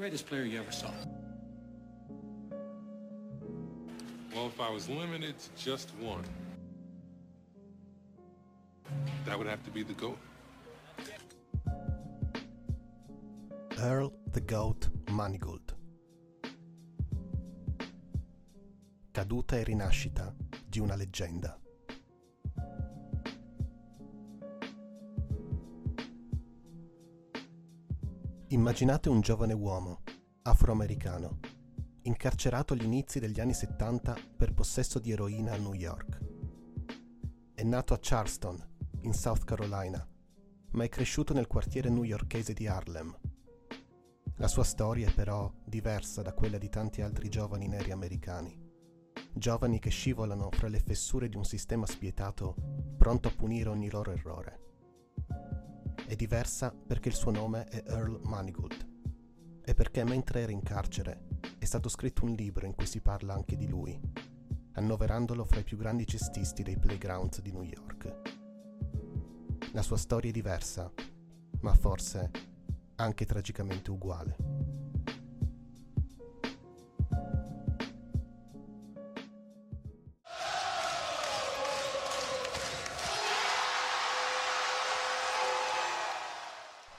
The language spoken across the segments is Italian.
greatest player you ever saw? Well, if I was limited to just one, that would have to be the GOAT. Earl the Goat Manigold. Caduta e rinascita di una leggenda. Immaginate un giovane uomo, afroamericano, incarcerato agli inizi degli anni 70 per possesso di eroina a New York. È nato a Charleston, in South Carolina, ma è cresciuto nel quartiere newyorkese di Harlem. La sua storia è però diversa da quella di tanti altri giovani neri americani. Giovani che scivolano fra le fessure di un sistema spietato pronto a punire ogni loro errore. È diversa perché il suo nome è Earl Manigold e perché mentre era in carcere è stato scritto un libro in cui si parla anche di lui, annoverandolo fra i più grandi cestisti dei playgrounds di New York. La sua storia è diversa, ma forse anche tragicamente uguale.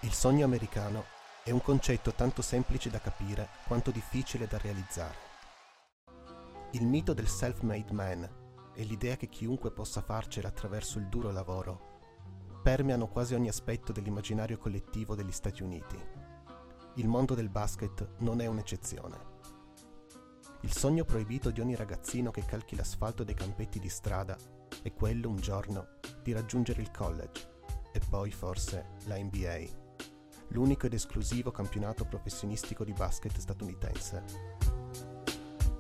Il sogno americano è un concetto tanto semplice da capire quanto difficile da realizzare. Il mito del self-made man e l'idea che chiunque possa farcela attraverso il duro lavoro permeano quasi ogni aspetto dell'immaginario collettivo degli Stati Uniti. Il mondo del basket non è un'eccezione. Il sogno proibito di ogni ragazzino che calchi l'asfalto dei campetti di strada è quello un giorno di raggiungere il college e poi forse la NBA, l'unico ed esclusivo campionato professionistico di basket statunitense.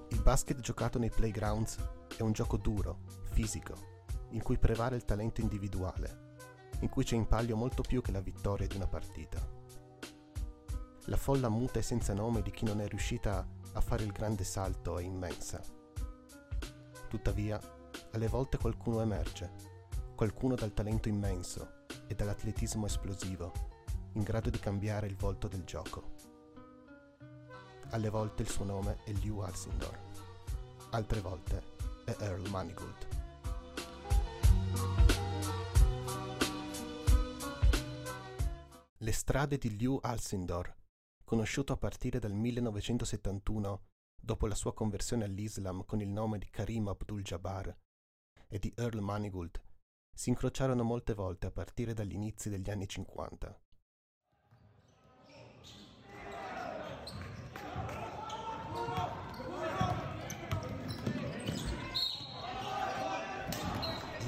Il basket giocato nei playgrounds è un gioco duro, fisico, in cui prevale il talento individuale in cui c'è in palio molto più che la vittoria di una partita. La folla muta e senza nome di chi non è riuscita a fare il grande salto è immensa. Tuttavia, alle volte qualcuno emerge, qualcuno dal talento immenso e dall'atletismo esplosivo, in grado di cambiare il volto del gioco. Alle volte il suo nome è Lew Alcindor, altre volte è Earl Manigold. Le strade di Lew Alcindor, conosciuto a partire dal 1971 dopo la sua conversione all'Islam con il nome di Karim Abdul-Jabbar, e di Earl Manigold, si incrociarono molte volte a partire dagli inizi degli anni 50.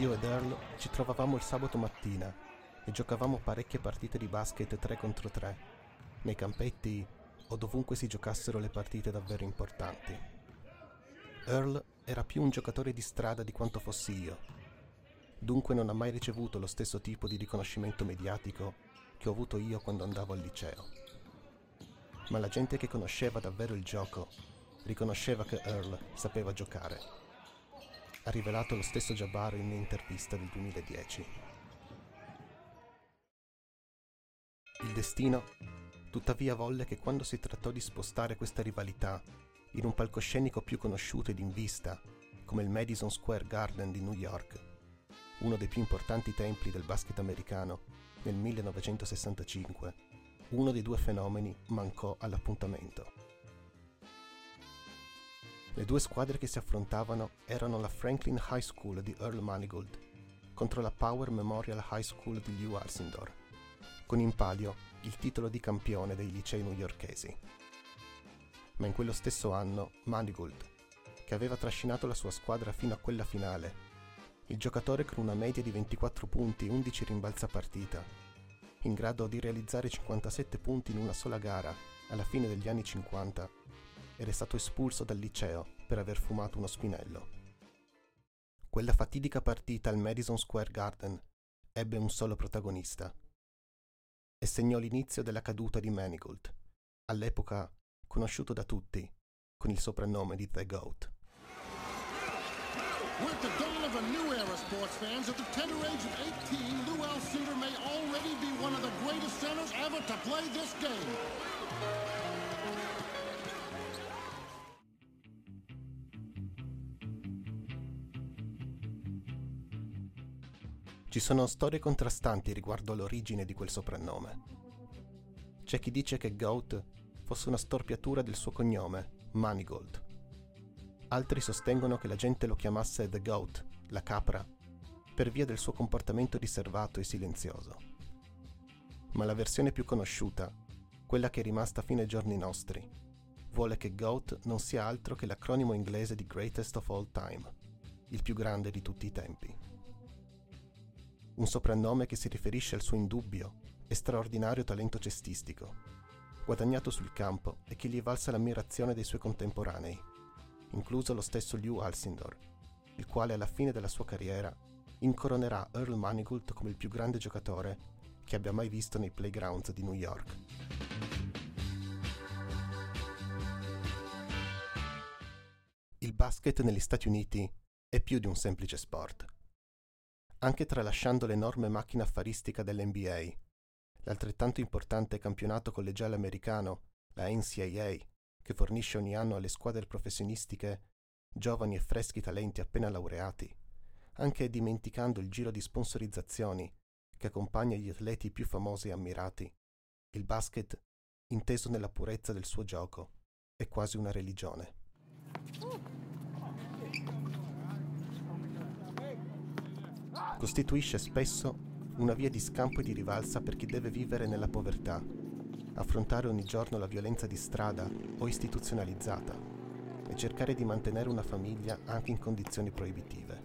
Io ed Earl ci trovavamo il sabato mattina e giocavamo parecchie partite di basket 3 contro 3, nei campetti o dovunque si giocassero le partite davvero importanti. Earl era più un giocatore di strada di quanto fossi io, dunque non ha mai ricevuto lo stesso tipo di riconoscimento mediatico che ho avuto io quando andavo al liceo. Ma la gente che conosceva davvero il gioco riconosceva che Earl sapeva giocare. Ha rivelato lo stesso Jabbar in un'intervista del 2010. Il destino, tuttavia, volle che quando si trattò di spostare questa rivalità in un palcoscenico più conosciuto ed in vista, come il Madison Square Garden di New York, uno dei più importanti templi del basket americano, nel 1965, uno dei due fenomeni mancò all'appuntamento. Le due squadre che si affrontavano erano la Franklin High School di Earl Manigold contro la Power Memorial High School di Lew Alcindor con in palio il titolo di campione dei licei newyorkesi. Ma in quello stesso anno Manigold, che aveva trascinato la sua squadra fino a quella finale, il giocatore con una media di 24 punti e 11 rimbalza partita, in grado di realizzare 57 punti in una sola gara alla fine degli anni 50, era stato espulso dal liceo per aver fumato uno spinello. Quella fatidica partita al Madison Square Garden ebbe un solo protagonista, e segnò l'inizio della caduta di Manigold, all'epoca conosciuto da tutti con il soprannome di The Goat. With the dawn of a new era, sports fans, at the tender age of 18, Lou Alcindor may already be one of the greatest centers ever to play this game. Ci sono storie contrastanti riguardo all'origine di quel soprannome. C'è chi dice che Goat fosse una storpiatura del suo cognome, Manigold. Altri sostengono che la gente lo chiamasse The Goat, la capra, per via del suo comportamento riservato e silenzioso. Ma la versione più conosciuta, quella che è rimasta fino ai giorni nostri, vuole che GOAT non sia altro che l'acronimo inglese di Greatest of All Time, il più grande di tutti i tempi. Un soprannome che si riferisce al suo indubbio e straordinario talento cestistico, guadagnato sul campo e che gli valsa l'ammirazione dei suoi contemporanei, incluso lo stesso Lew Alcindor, il quale alla fine della sua carriera incoronerà Earl Manigault come il più grande giocatore che abbia mai visto nei playgrounds di New York. Il basket negli Stati Uniti è più di un semplice sport. Anche tralasciando l'enorme macchina affaristica dell'NBA, l'altrettanto importante campionato collegiale americano, la NCAA, che fornisce ogni anno alle squadre professionistiche giovani e freschi talenti appena laureati, anche dimenticando il giro di sponsorizzazioni che accompagna gli atleti più famosi e ammirati, il basket, inteso nella purezza del suo gioco, è quasi una religione. Costituisce spesso una via di scampo e di rivalsa per chi deve vivere nella povertà, affrontare ogni giorno la violenza di strada o istituzionalizzata e cercare di mantenere una famiglia anche in condizioni proibitive.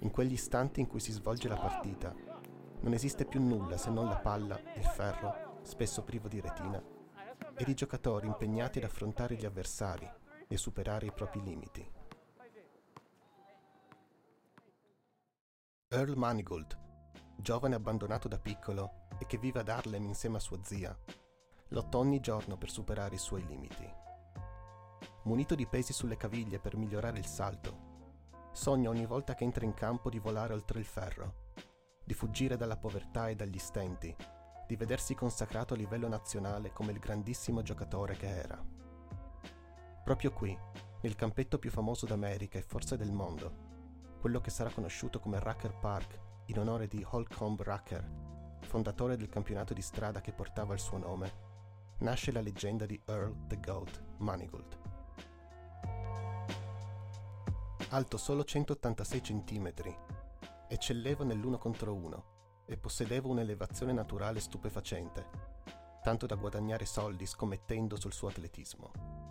In quegli istanti in cui si svolge la partita, non esiste più nulla se non la palla, il ferro, spesso privo di retina, ed i giocatori impegnati ad affrontare gli avversari e superare i propri limiti. Earl Manigold, giovane abbandonato da piccolo e che vive ad Harlem insieme a sua zia, lotta ogni giorno per superare i suoi limiti. Munito di pesi sulle caviglie per migliorare il salto, sogna ogni volta che entra in campo di volare oltre il ferro, di fuggire dalla povertà e dagli stenti, di vedersi consacrato a livello nazionale come il grandissimo giocatore che era. Proprio qui, nel campetto più famoso d'America e forse del mondo, quello che sarà conosciuto come Rucker Park in onore di Holcomb Rucker, fondatore del campionato di strada che portava il suo nome, nasce la leggenda di Earl the Goat Manigold. alto solo 186 cm, eccellevo nell'uno contro uno e possedevo un'elevazione naturale stupefacente, tanto da guadagnare soldi scommettendo sul suo atletismo.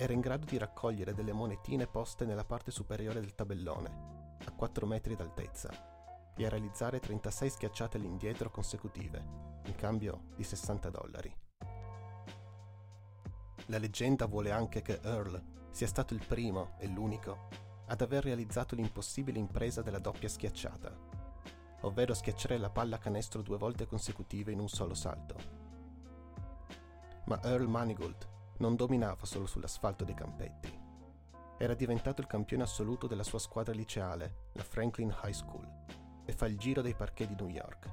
Era in grado di raccogliere delle monetine poste nella parte superiore del tabellone, a 4 metri d'altezza, e a realizzare 36 schiacciate all'indietro consecutive, in cambio di 60 dollari. La leggenda vuole anche che Earl sia stato il primo e l'unico ad aver realizzato l'impossibile impresa della doppia schiacciata, ovvero schiacciare la palla canestro due volte consecutive in un solo salto. Ma Earl Manigault non dominava solo sull'asfalto dei campetti. Era diventato il campione assoluto della sua squadra liceale, la Franklin High School, e fa il giro dei parquet di New York,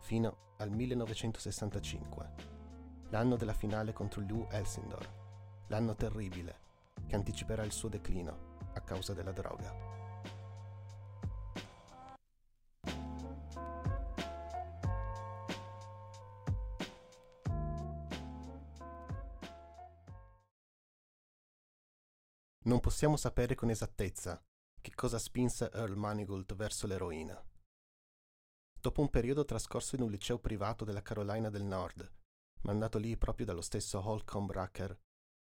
fino al 1965, l'anno della finale contro Lou Elsindor, l'anno terribile che anticiperà il suo declino a causa della droga. Non possiamo sapere con esattezza che cosa spinse Earl Manigault verso l'eroina. Dopo un periodo trascorso in un liceo privato della Carolina del Nord, mandato lì proprio dallo stesso Holcomb Rucker,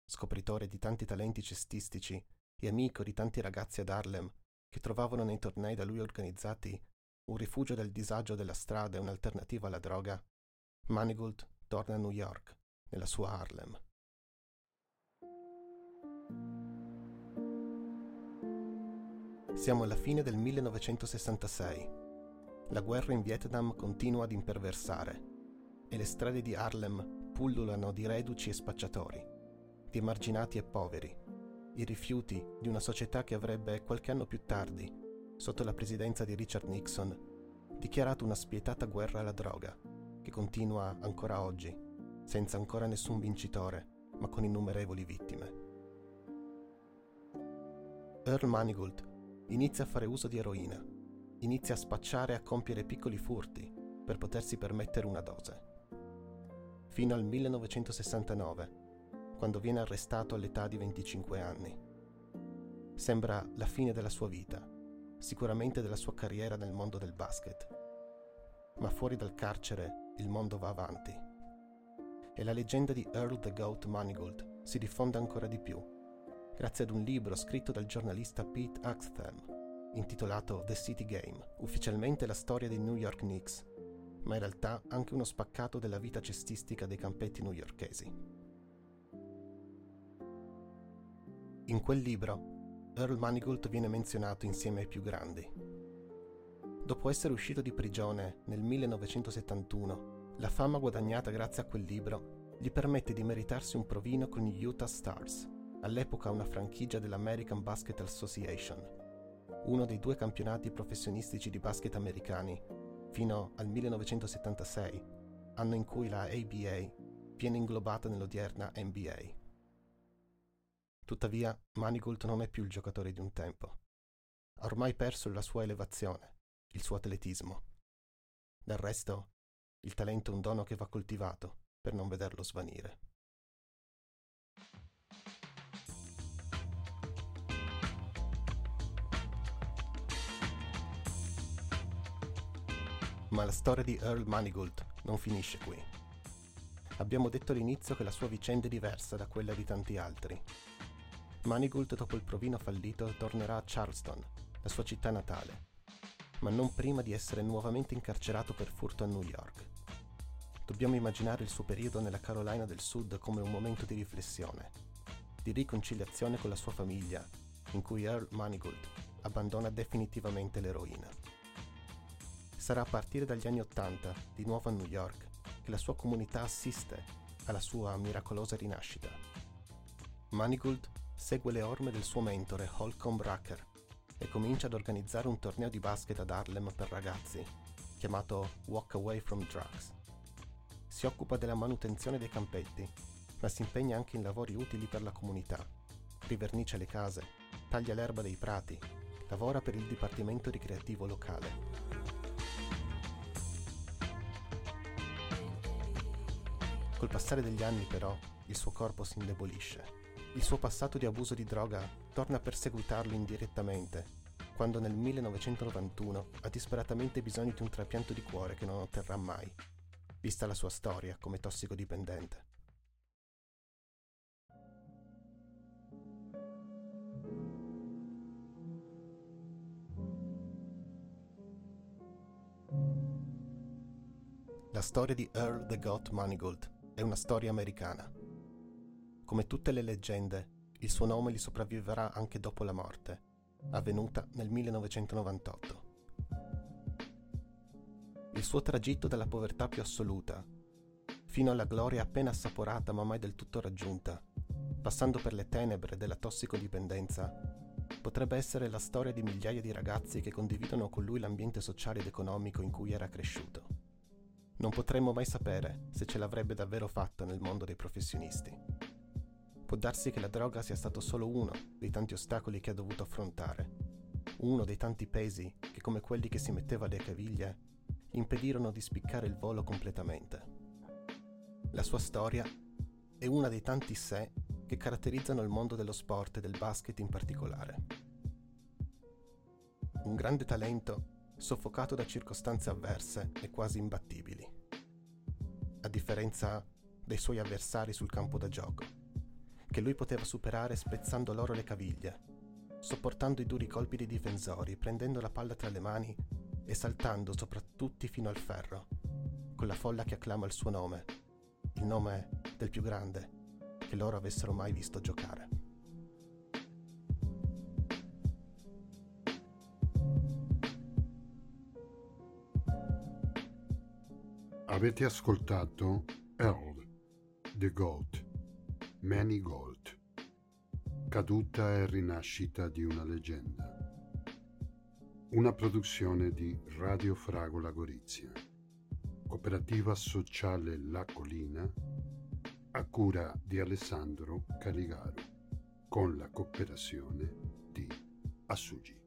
scopritore di tanti talenti cestistici e amico di tanti ragazzi ad Harlem che trovavano nei tornei da lui organizzati un rifugio dal disagio della strada e un'alternativa alla droga, Manigault torna a New York, nella sua Harlem. Siamo alla fine del 1966. La guerra in Vietnam continua ad imperversare e le strade di Harlem pullulano di reduci e spacciatori di emarginati e poveri, i rifiuti di una società che avrebbe qualche anno più tardi, sotto la presidenza di Richard Nixon, dichiarato una spietata guerra alla droga, che continua ancora oggi, senza ancora nessun vincitore, ma con innumerevoli vittime. Earl Manigault inizia a fare uso di eroina, inizia a spacciare e a compiere piccoli furti per potersi permettere una dose. Fino al 1969, quando viene arrestato all'età di 25 anni. Sembra la fine della sua vita, sicuramente della sua carriera nel mondo del basket. Ma fuori dal carcere il mondo va avanti. E la leggenda di Earl the Goat Manigault si diffonde ancora di più, grazie ad un libro scritto dal giornalista Pete Axtham, intitolato The City Game, ufficialmente la storia dei New York Knicks, ma in realtà anche uno spaccato della vita cestistica dei campetti newyorkesi. In quel libro Earl Manigault viene menzionato insieme ai più grandi. Dopo essere uscito di prigione nel 1971, la fama guadagnata grazie a quel libro gli permette di meritarsi un provino con gli Utah Stars, all'epoca una franchigia dell'American Basket Association, uno dei due campionati professionistici di basket americani, fino al 1976, anno in cui la ABA viene inglobata nell'odierna NBA. Tuttavia, Manigault non è più il giocatore di un tempo. Ha ormai perso la sua elevazione, il suo atletismo. Del resto, il talento è un dono che va coltivato per non vederlo svanire. Ma la storia di Earl Manigault non finisce qui. Abbiamo detto all'inizio che la sua vicenda è diversa da quella di tanti altri Manigault dopo il provino fallito tornerà a Charleston, la sua città natale, ma non prima di essere nuovamente incarcerato per furto a New York. Dobbiamo immaginare il suo periodo nella Carolina del Sud come un momento di riflessione, di riconciliazione con la sua famiglia, in cui Earl Manigault abbandona definitivamente l'eroina. Sarà a partire dagli anni Ottanta, di nuovo a New York, che la sua comunità assiste alla sua miracolosa rinascita. Manigault segue le orme del suo mentore Holcomb Rucker e comincia ad organizzare un torneo di basket ad Harlem per ragazzi, chiamato Walk Away from Drugs. Si occupa della manutenzione dei campetti, ma si impegna anche in lavori utili per la comunità. Rivernicia le case, taglia l'erba dei prati, lavora per il dipartimento ricreativo locale. Col passare degli anni però il suo corpo si indebolisce il suo passato di abuso di droga torna a perseguitarlo indirettamente, quando nel 1991 ha disperatamente bisogno di un trapianto di cuore che non otterrà mai, vista la sua storia come tossicodipendente. La storia di Earl the Goat Manigault è una storia americana come tutte le leggende, il suo nome gli sopravviverà anche dopo la morte, avvenuta nel 1998. Il suo tragitto dalla povertà più assoluta, fino alla gloria appena assaporata ma mai del tutto raggiunta, passando per le tenebre della tossicodipendenza, potrebbe essere la storia di migliaia di ragazzi che condividono con lui l'ambiente sociale ed economico in cui era cresciuto. Non potremmo mai sapere se ce l'avrebbe davvero fatta nel mondo dei professionisti. Può darsi che la droga sia stato solo uno dei tanti ostacoli che ha dovuto affrontare, uno dei tanti pesi che, come quelli che si metteva alle caviglie, impedirono di spiccare il volo completamente. La sua storia è una dei tanti sé che caratterizzano il mondo dello sport e del basket in particolare. Un grande talento soffocato da circostanze avverse e quasi imbattibili, differenza dei suoi avversari sul campo da gioco che lui poteva superare spezzando loro le caviglie, sopportando i duri colpi dei difensori, prendendo la palla tra le mani e saltando sopra tutti fino al ferro, con la folla che acclama il suo nome, il nome del più grande che loro avessero mai visto giocare. Avete ascoltato Earl, The Goat Manny Gold. Caduta e rinascita di una leggenda. Una produzione di Radio Fragola Gorizia. Cooperativa sociale La Colina a cura di Alessandro Caligaro con la cooperazione di Assugi.